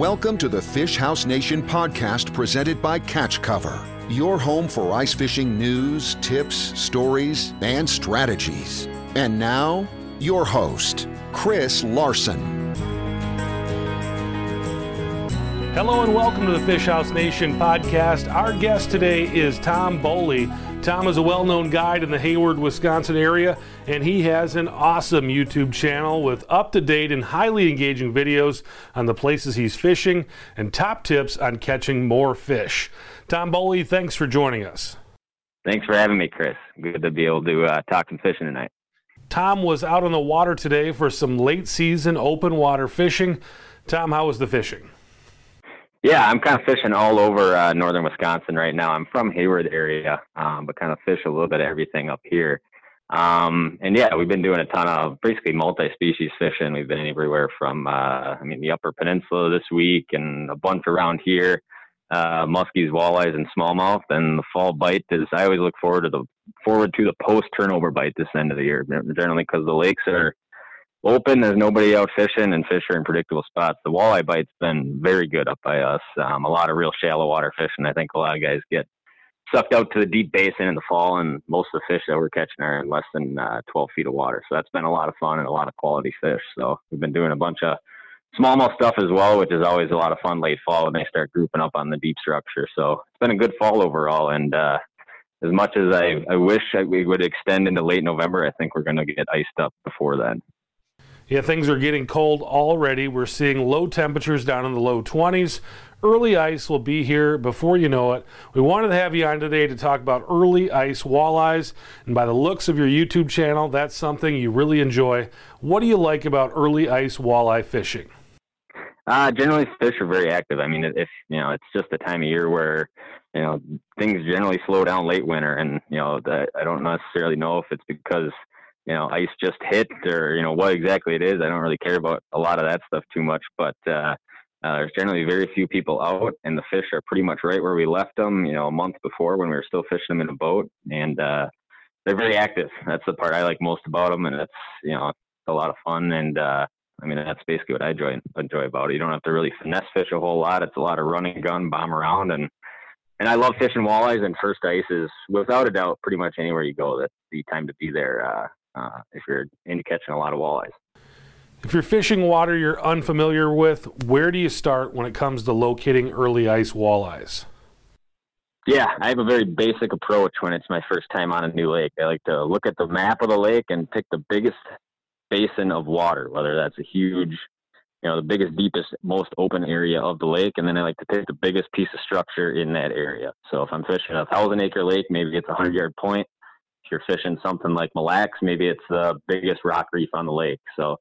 Welcome to the Fish House Nation podcast presented by Catch Cover, your home for ice fishing news, tips, stories, and strategies. And now, your host, Chris Larson. Hello and welcome to the Fish House Nation podcast. Our guest today is Tom Boley. Tom is a well known guide in the Hayward, Wisconsin area, and he has an awesome YouTube channel with up to date and highly engaging videos on the places he's fishing and top tips on catching more fish. Tom Boley, thanks for joining us. Thanks for having me, Chris. Good to be able to uh, talk some fishing tonight. Tom was out on the water today for some late season open water fishing. Tom, how was the fishing? Yeah, I'm kind of fishing all over uh, northern Wisconsin right now. I'm from Hayward area, um, but kind of fish a little bit of everything up here. Um, and yeah, we've been doing a ton of basically multi-species fishing. We've been everywhere from, uh, I mean, the Upper Peninsula this week and a bunch around here, uh, muskies, walleyes, and smallmouth. And the fall bite is, I always look forward to the forward to the post turnover bite this end of the year, generally because the lakes are open. There's nobody out fishing, and fish are in predictable spots. The walleye bite's been very good up by us. Um, a lot of real shallow water fishing. I think a lot of guys get sucked out to the deep basin in the fall, and most of the fish that we're catching are in less than uh, 12 feet of water. So that's been a lot of fun and a lot of quality fish. So we've been doing a bunch of smallmouth stuff as well, which is always a lot of fun late fall when they start grouping up on the deep structure. So it's been a good fall overall, and uh, as much as I, I wish we would extend into late November, I think we're going to get iced up before then. Yeah, things are getting cold already. We're seeing low temperatures down in the low 20s. Early ice will be here before you know it. We wanted to have you on today to talk about early ice walleyes. And by the looks of your YouTube channel, that's something you really enjoy. What do you like about early ice walleye fishing? Uh, generally, fish are very active. I mean, if you know, it's just the time of year where you know things generally slow down late winter, and you know, the, I don't necessarily know if it's because you know, ice just hit or, you know, what exactly it is. I don't really care about a lot of that stuff too much, but, uh, uh, there's generally very few people out, and the fish are pretty much right where we left them, you know, a month before when we were still fishing them in a boat. And uh, they're very active. That's the part I like most about them, and it's you know a lot of fun. And uh, I mean, that's basically what I enjoy enjoy about it. You don't have to really finesse fish a whole lot. It's a lot of running gun, bomb around, and and I love fishing walleyes. And first ice is without a doubt pretty much anywhere you go. That's the time to be there. Uh, uh, if you're into catching a lot of walleyes. If you're fishing water you're unfamiliar with, where do you start when it comes to locating early ice walleyes? Yeah, I have a very basic approach when it's my first time on a new lake. I like to look at the map of the lake and pick the biggest basin of water, whether that's a huge, you know, the biggest, deepest, most open area of the lake. And then I like to pick the biggest piece of structure in that area. So if I'm fishing a thousand acre lake, maybe it's a hundred yard point you're fishing something like Mille Lacs, maybe it's the biggest rock reef on the lake. So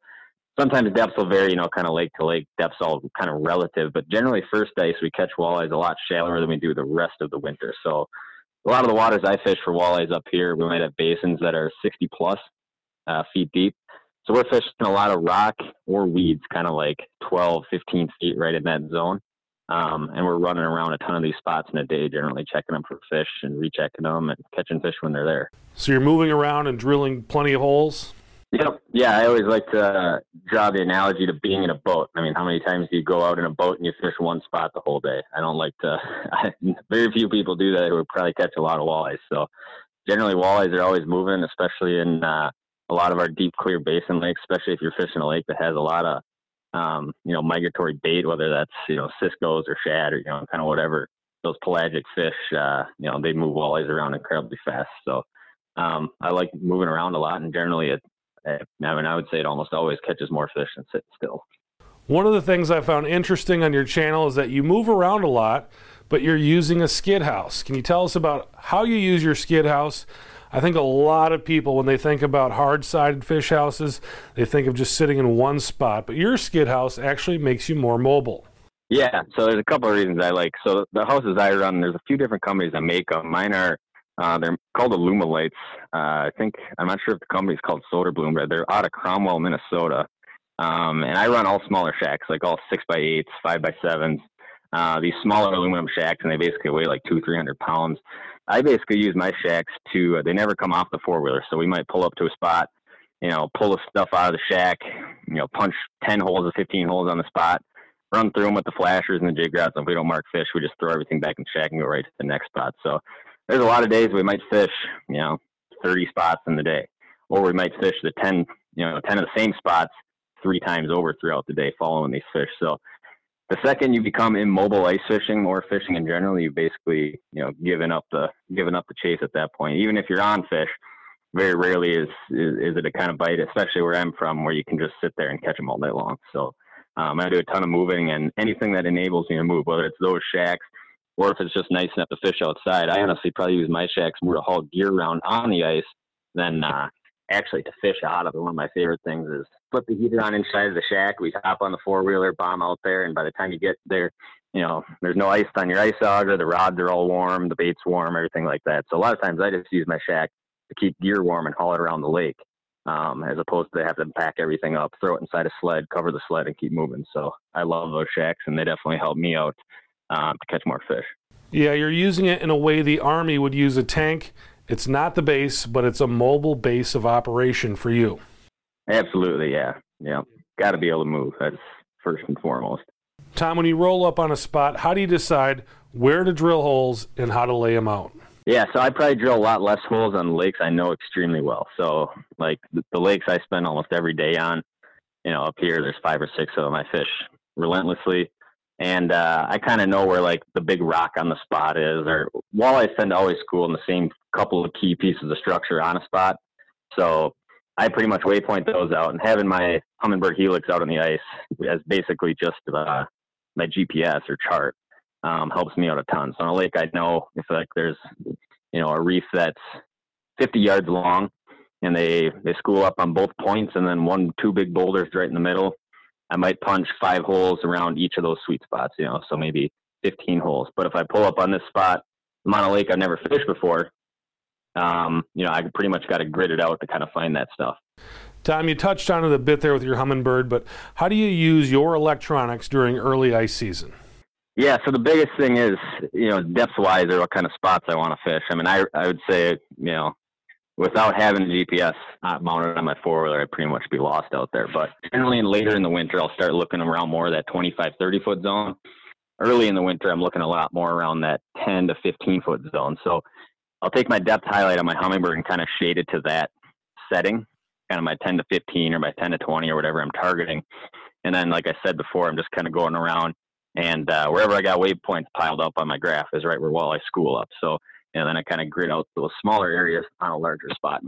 sometimes depths will vary, you know, kind of lake to lake. Depths all kind of relative, but generally first ice we catch walleyes a lot shallower than we do the rest of the winter. So a lot of the waters I fish for walleyes up here, we might have basins that are 60 plus uh, feet deep. So we're fishing a lot of rock or weeds, kind of like 12, 15 feet right in that zone. Um, and we're running around a ton of these spots in a day, generally checking them for fish and rechecking them and catching fish when they're there. So you're moving around and drilling plenty of holes. Yep. Yeah, I always like to uh, draw the analogy to being in a boat. I mean, how many times do you go out in a boat and you fish one spot the whole day? I don't like to. I, very few people do that who would probably catch a lot of walleyes. So generally, walleyes are always moving, especially in uh, a lot of our deep, clear basin lakes. Especially if you're fishing a lake that has a lot of um, you know, migratory bait, whether that's, you know, Cisco's or shad or, you know, kind of whatever those pelagic fish, uh, you know, they move walleyes around incredibly fast. So, um, I like moving around a lot and generally it, I mean, I would say it almost always catches more fish than sitting still. One of the things I found interesting on your channel is that you move around a lot, but you're using a skid house. Can you tell us about how you use your skid house I think a lot of people, when they think about hard sided fish houses, they think of just sitting in one spot. But your skid house actually makes you more mobile. Yeah, so there's a couple of reasons I like. So the houses I run, there's a few different companies that make them. Mine are uh, they're called Alumalites. Uh, I think I'm not sure if the company's called Soderblom, but they're out of Cromwell, Minnesota. Um, and I run all smaller shacks, like all six by eights, five by sevens. Uh, these smaller aluminum shacks, and they basically weigh like two, three hundred pounds. I basically use my shacks to, uh, they never come off the four wheeler. So we might pull up to a spot, you know, pull the stuff out of the shack, you know, punch 10 holes or 15 holes on the spot, run through them with the flashers and the jig rods. And if we don't mark fish, we just throw everything back in the shack and go right to the next spot. So there's a lot of days we might fish, you know, 30 spots in the day, or we might fish the 10, you know, 10 of the same spots three times over throughout the day following these fish. So the second you become immobile ice fishing or fishing in general, you basically, you know, given up the given up the chase at that point. Even if you're on fish, very rarely is, is, is it a kind of bite, especially where I'm from, where you can just sit there and catch them all day long. So um, I do a ton of moving, and anything that enables me to move, whether it's those shacks or if it's just nice enough to fish outside. I honestly probably use my shacks more to haul gear around on the ice than uh, actually to fish out of it. One of my favorite things is put the heater on inside of the shack. We hop on the four wheeler, bomb out there, and by the time you get there, you know, there's no ice on your ice auger. The rods are all warm, the bait's warm, everything like that. So a lot of times I just use my shack to keep gear warm and haul it around the lake, um, as opposed to have to pack everything up, throw it inside a sled, cover the sled, and keep moving. So I love those shacks, and they definitely help me out um, to catch more fish. Yeah, you're using it in a way the Army would use a tank. It's not the base, but it's a mobile base of operation for you. Absolutely, yeah. Yeah. Got to be able to move. That's first and foremost. Tom, when you roll up on a spot, how do you decide where to drill holes and how to lay them out? Yeah, so I probably drill a lot less holes on lakes I know extremely well. So, like the, the lakes I spend almost every day on, you know, up here, there's five or six of them. I fish relentlessly and uh, I kind of know where like the big rock on the spot is. Or walleyes tend to always school in the same couple of key pieces of structure on a spot, so I pretty much waypoint those out. And having my Humminbird Helix out on the ice as basically just uh, my GPS or chart um, helps me out a ton. So on a lake, I know if like there's you know a reef that's 50 yards long and they they school up on both points and then one two big boulders right in the middle I might punch five holes around each of those sweet spots, you know, so maybe 15 holes. But if I pull up on this spot, I'm on a lake I've never fished before, um, you know, I pretty much got to grit it out to kind of find that stuff. Tom, you touched on it a bit there with your Humminbird, but how do you use your electronics during early ice season? Yeah, so the biggest thing is, you know, depth wise or what kind of spots I want to fish. I mean, I, I would say, you know, without having GPS mounted on my four wheeler, I'd pretty much be lost out there. But generally, later in the winter, I'll start looking around more that 25, 30 foot zone. Early in the winter, I'm looking a lot more around that 10 to 15 foot zone. So I'll take my depth highlight on my Humminbird and kind of shade it to that setting, kind of my 10 to 15 or my 10 to 20 or whatever I'm targeting. And then, like I said before, I'm just kind of going around and uh, wherever I got waypoints piled up on my graph is right where walleye school up. So and then I kind of grid out those smaller areas on a larger spot.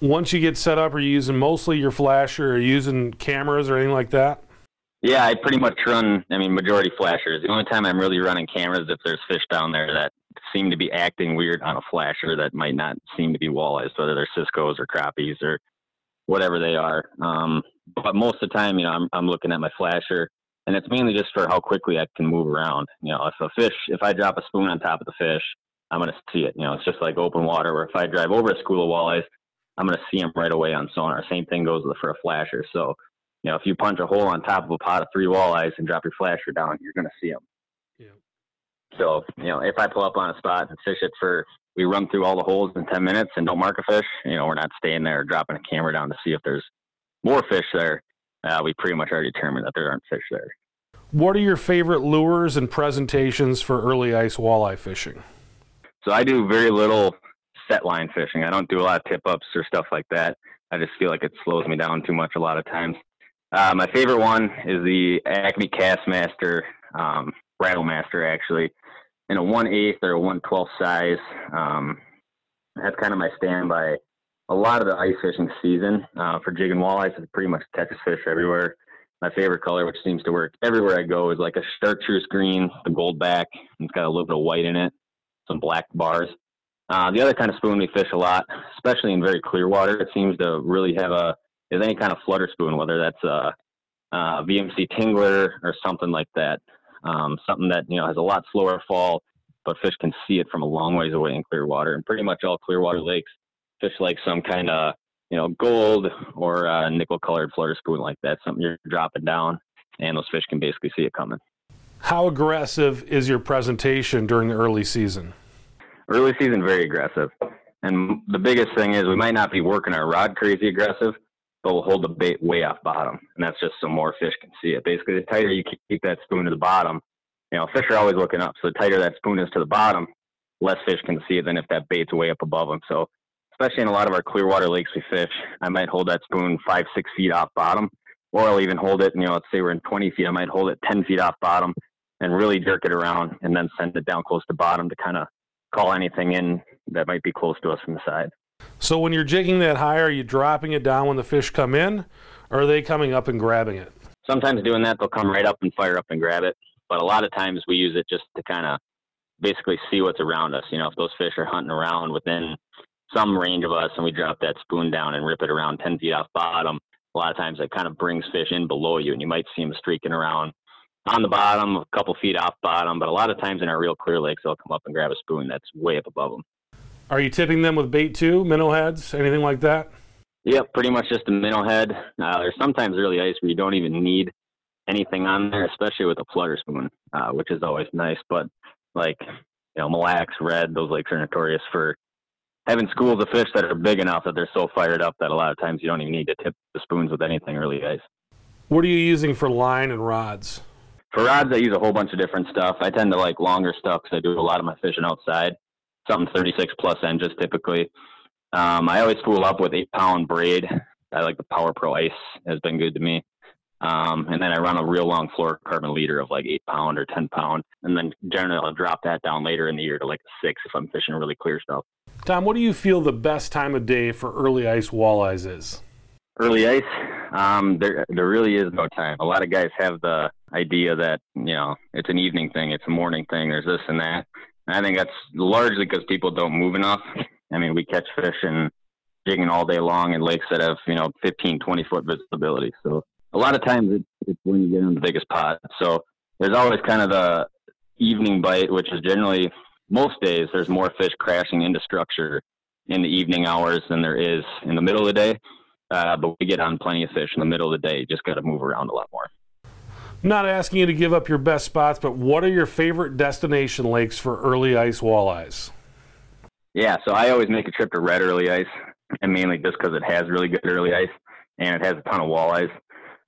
Once you get set up, are you using mostly your flasher, or using cameras or anything like that? Yeah, I pretty much run. I mean, majority flashers. The only time I'm really running cameras if there's fish down there that seem to be acting weird on a flasher that might not seem to be walleyes, whether they're ciscos or crappies or whatever they are. Um, but most of the time, you know, I'm, I'm looking at my flasher, and it's mainly just for how quickly I can move around. You know, if a fish, if I drop a spoon on top of the fish, I'm going to see it. You know, it's just like open water where if I drive over a school of walleyes, I'm going to see them right away on sonar. Same thing goes for a flasher. So, you know, if you punch a hole on top of a pot of three walleyes and drop your flasher down, you're going to see them. Yeah. So, you know, if I pull up on a spot and fish it for, we run through all the holes in 10 minutes and don't mark a fish, you know, we're not staying there dropping a camera down to see if there's more fish there. Uh, we pretty much already determined that there aren't fish there. What are your favorite lures and presentations for early ice walleye fishing? So I do very little set line fishing. I don't do a lot of tip ups or stuff like that. I just feel like it slows me down too much a lot of times. Uh, my favorite one is the Acme Kastmaster um, Rattlemaster, actually, in a 1 8 or a 1 12 size. Um, that's kind of my standby. A lot of the ice fishing season uh, for jigging walleyes is pretty much catches fish everywhere. My favorite color, which seems to work everywhere I go, is like a chartreuse green, the gold back. It's got a little bit of white in it some black bars. Uh, the other kind of spoon we fish a lot, especially in very clear water, it seems to really have a is any kind of flutter spoon, whether that's a, a VMC Tingler or something like that. Um, something that you know has a lot slower fall, but fish can see it from a long ways away in clear water. And pretty much all clear water lakes, fish like some kind of you know gold or nickel colored flutter spoon like that. Something you're dropping down, and those fish can basically see it coming. How aggressive is your presentation during the early season? Early season, very aggressive. And the biggest thing is we might not be working our rod crazy aggressive, but we'll hold the bait way off bottom, and that's just so more fish can see it. Basically, the tighter you keep that spoon to the bottom, you know, fish are always looking up. So the tighter that spoon is to the bottom, less fish can see it than if that bait's way up above them. So especially in a lot of our clear water lakes we fish, I might hold that spoon five, six feet off bottom, or I'll even hold it, you know, let's say we're in 20 feet, I might hold it 10 feet off bottom and really jerk it around and then send it down close to bottom to kind of call anything in that might be close to us from the side. So when you're jigging that high, are you dropping it down when the fish come in, or are they coming up and grabbing it? Sometimes doing that, they'll come right up and fire up and grab it. But a lot of times we use it just to kind of basically see what's around us. You know, if those fish are hunting around within some range of us and we drop that spoon down and rip it around 10 feet off bottom, a lot of times it kind of brings fish in below you and you might see them streaking around on the bottom, a couple feet off bottom. But a lot of times in our real clear lakes, they'll come up and grab a spoon that's way up above them. Are you tipping them with bait too, minnow heads, anything like that? Yep, pretty much just a minnow head. Uh, there's sometimes early ice where you don't even need anything on there, especially with a flutter spoon, uh, which is always nice. But like, you know, Mille Lacs, red, those lakes are notorious for having schools of fish that are big enough that they're so fired up that a lot of times you don't even need to tip the spoons with anything early ice. What are you using for line and rods? For rods, I use a whole bunch of different stuff. I tend to like longer stuff because I do a lot of my fishing outside something 36 plus inches typically. Um, I always spool up with eight pound braid. I like the Power Pro Ice has been good to me. Um, and then I run a real long fluorocarbon leader of like eight pound or 10 pound. And then generally I'll drop that down later in the year to like six if I'm fishing really clear stuff. Tom, what do you feel the best time of day for early ice walleyes is? Early ice, um, there there really is no time. A lot of guys have the idea that you know it's an evening thing, it's a morning thing. There's this and that. And I think that's largely because people don't move enough. I mean, we catch fish and jigging all day long in lakes that have, you know, 15, 20 foot visibility. So a lot of times it's, it's when you get in the biggest pot. So there's always kind of the evening bite, which is generally most days there's more fish crashing into structure in the evening hours than there is in the middle of the day. Uh, but we get on plenty of fish in the middle of the day. Just got to move around a lot more. I'm not asking you to give up your best spots, but what are your favorite destination lakes for early ice walleyes? Yeah, so I always make a trip to red early ice, and mainly just because it has really good early ice and it has a ton of walleyes.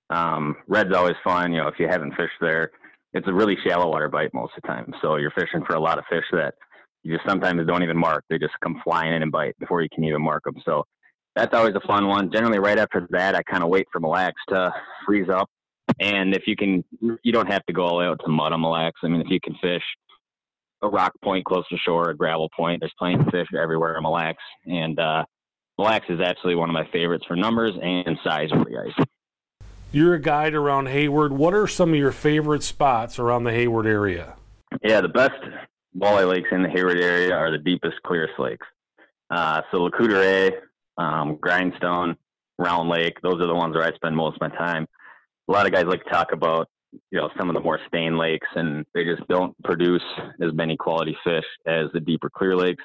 Um, red's always fun. You know, if you haven't fished there, it's a really shallow water bite most of the time. So you're fishing for a lot of fish that you just sometimes don't even mark. They just come flying in and bite before you can even mark them. So that's always a fun one. Generally, right after that, I kind of wait for Mille Lacs to freeze up and if you can, you don't have to go all the way out to mud on Mille Lacs. I mean, if you can fish a rock point close to shore, a gravel point, there's plenty of fish everywhere on Mille Lacs. And uh, Mille Lacs is actually one of my favorites for numbers and size of the ice. You're a guide around Hayward. What are some of your favorite spots around the Hayward area? Yeah, the best walleye lakes in the Hayward area are the deepest, clearest lakes. Uh, so Coudray, um, Grindstone, Round Lake, those are the ones where I spend most of my time. A lot of guys like to talk about you know some of the more stained lakes and they just don't produce as many quality fish as the deeper clear lakes.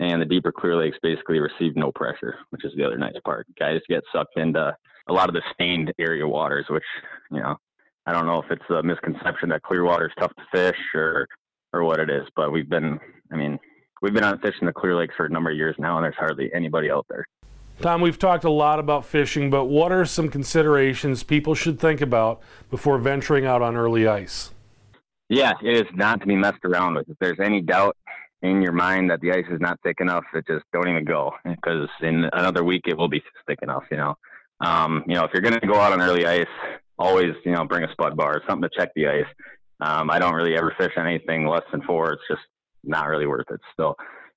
And the deeper clear lakes basically receive no pressure which is the other nice part. Guys get sucked into a lot of the stained area waters which you know i don't know if it's a misconception that clear water is tough to fish or or what it is but we've been i mean we've been out fishing the clear lakes for a number of years now and there's hardly anybody out there Tom, we've talked a lot about fishing, but what are some considerations people should think about before venturing out on early ice? Yeah, it is not to be messed around with. If there's any doubt in your mind that the ice is not thick enough, it just don't even go because in another week it will be thick enough. You know, um, you know, if you're going to go out on early ice, always you know bring a spud bar, something to check the ice. Um, I don't really ever fish anything less than four. It's just not really worth it. So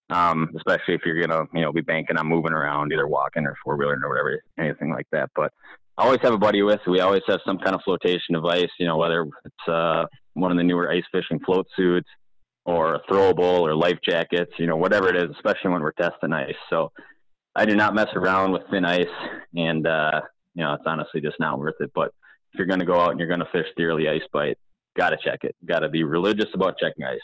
um, especially if you're gonna you know be banking on moving around, either walking or four wheeling or whatever, anything like that. But I always have a buddy with. We always have some kind of flotation device. You know, whether it's uh, one of the newer ice fishing float suits or a throwable or life jackets. You know, whatever it is, especially when we're testing ice. So I do not mess around with thin ice, and uh, you know, it's honestly just not worth it. But if you're going to go out and you're going to fish the early ice bite, got to check it. Got to be religious about checking ice.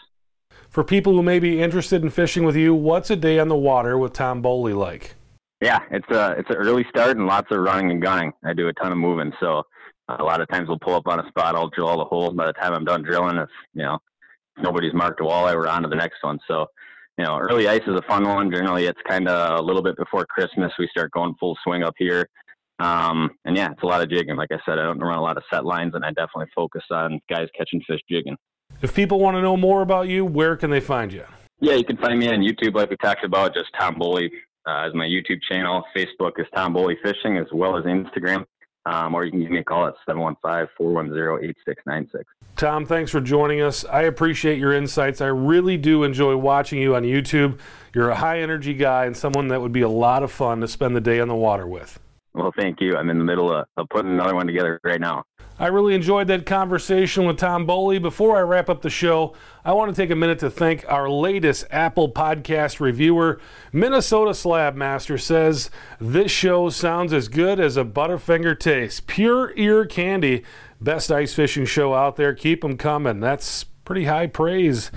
For people who may be interested in fishing with you, what's a day on the water with Tom Boley like? Yeah, it's a it's an early start and lots of running and gunning. I do a ton of moving, so a lot of times we'll pull up on a spot. I'll drill all the holes. By the time I'm done drilling, if you know nobody's marked a walleye, we're on to the next one. So you know, early ice is a fun one. Generally, it's kind of a little bit before Christmas. We start going full swing up here. Um, and yeah, it's a lot of jigging. Like I said, I don't run a lot of set lines, and I definitely focus on guys catching fish jigging. If people want to know more about you, where can they find you? Yeah, you can find me on YouTube, like we talked about, just Tom Boley uh, as my YouTube channel. Facebook is Tom Boley Fishing, as well as Instagram. Um, or you can give me a call at 715-410-8696. Tom, thanks for joining us. I appreciate your insights. I really do enjoy watching you on YouTube. You're a high energy guy and someone that would be a lot of fun to spend the day on the water with. Well, thank you. I'm in the middle of, of putting another one together right now. I really enjoyed that conversation with Tom Boley. Before I wrap up the show, I want to take a minute to thank our latest Apple Podcast reviewer. Minnesota Slab Master says, This show sounds as good as a Butterfinger taste. Pure ear candy. Best ice fishing show out there. Keep them coming. That's pretty high praise.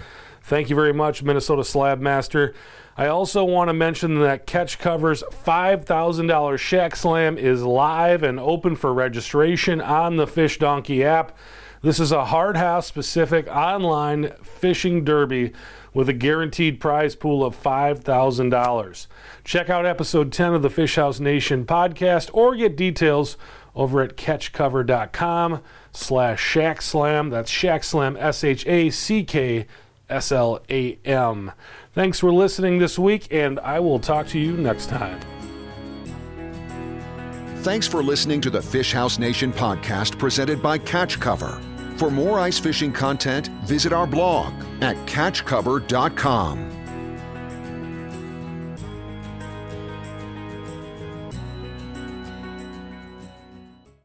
Thank you very much, Minnesota Slab Master. I also want to mention that Catch Cover's $5,000 Shack Slam is live and open for registration on the Fish Donkey app. This is a hard house specific online fishing derby with a guaranteed prize pool of $5,000. Check out episode 10 of the Fish House Nation podcast or get details over at catchcover.com slash shack slam. That's shack slam. Thanks for listening this week, and I will talk to you next time. Thanks for listening to the Fish House Nation podcast presented by Catch Cover. For more ice fishing content, visit our blog at catchcover.com.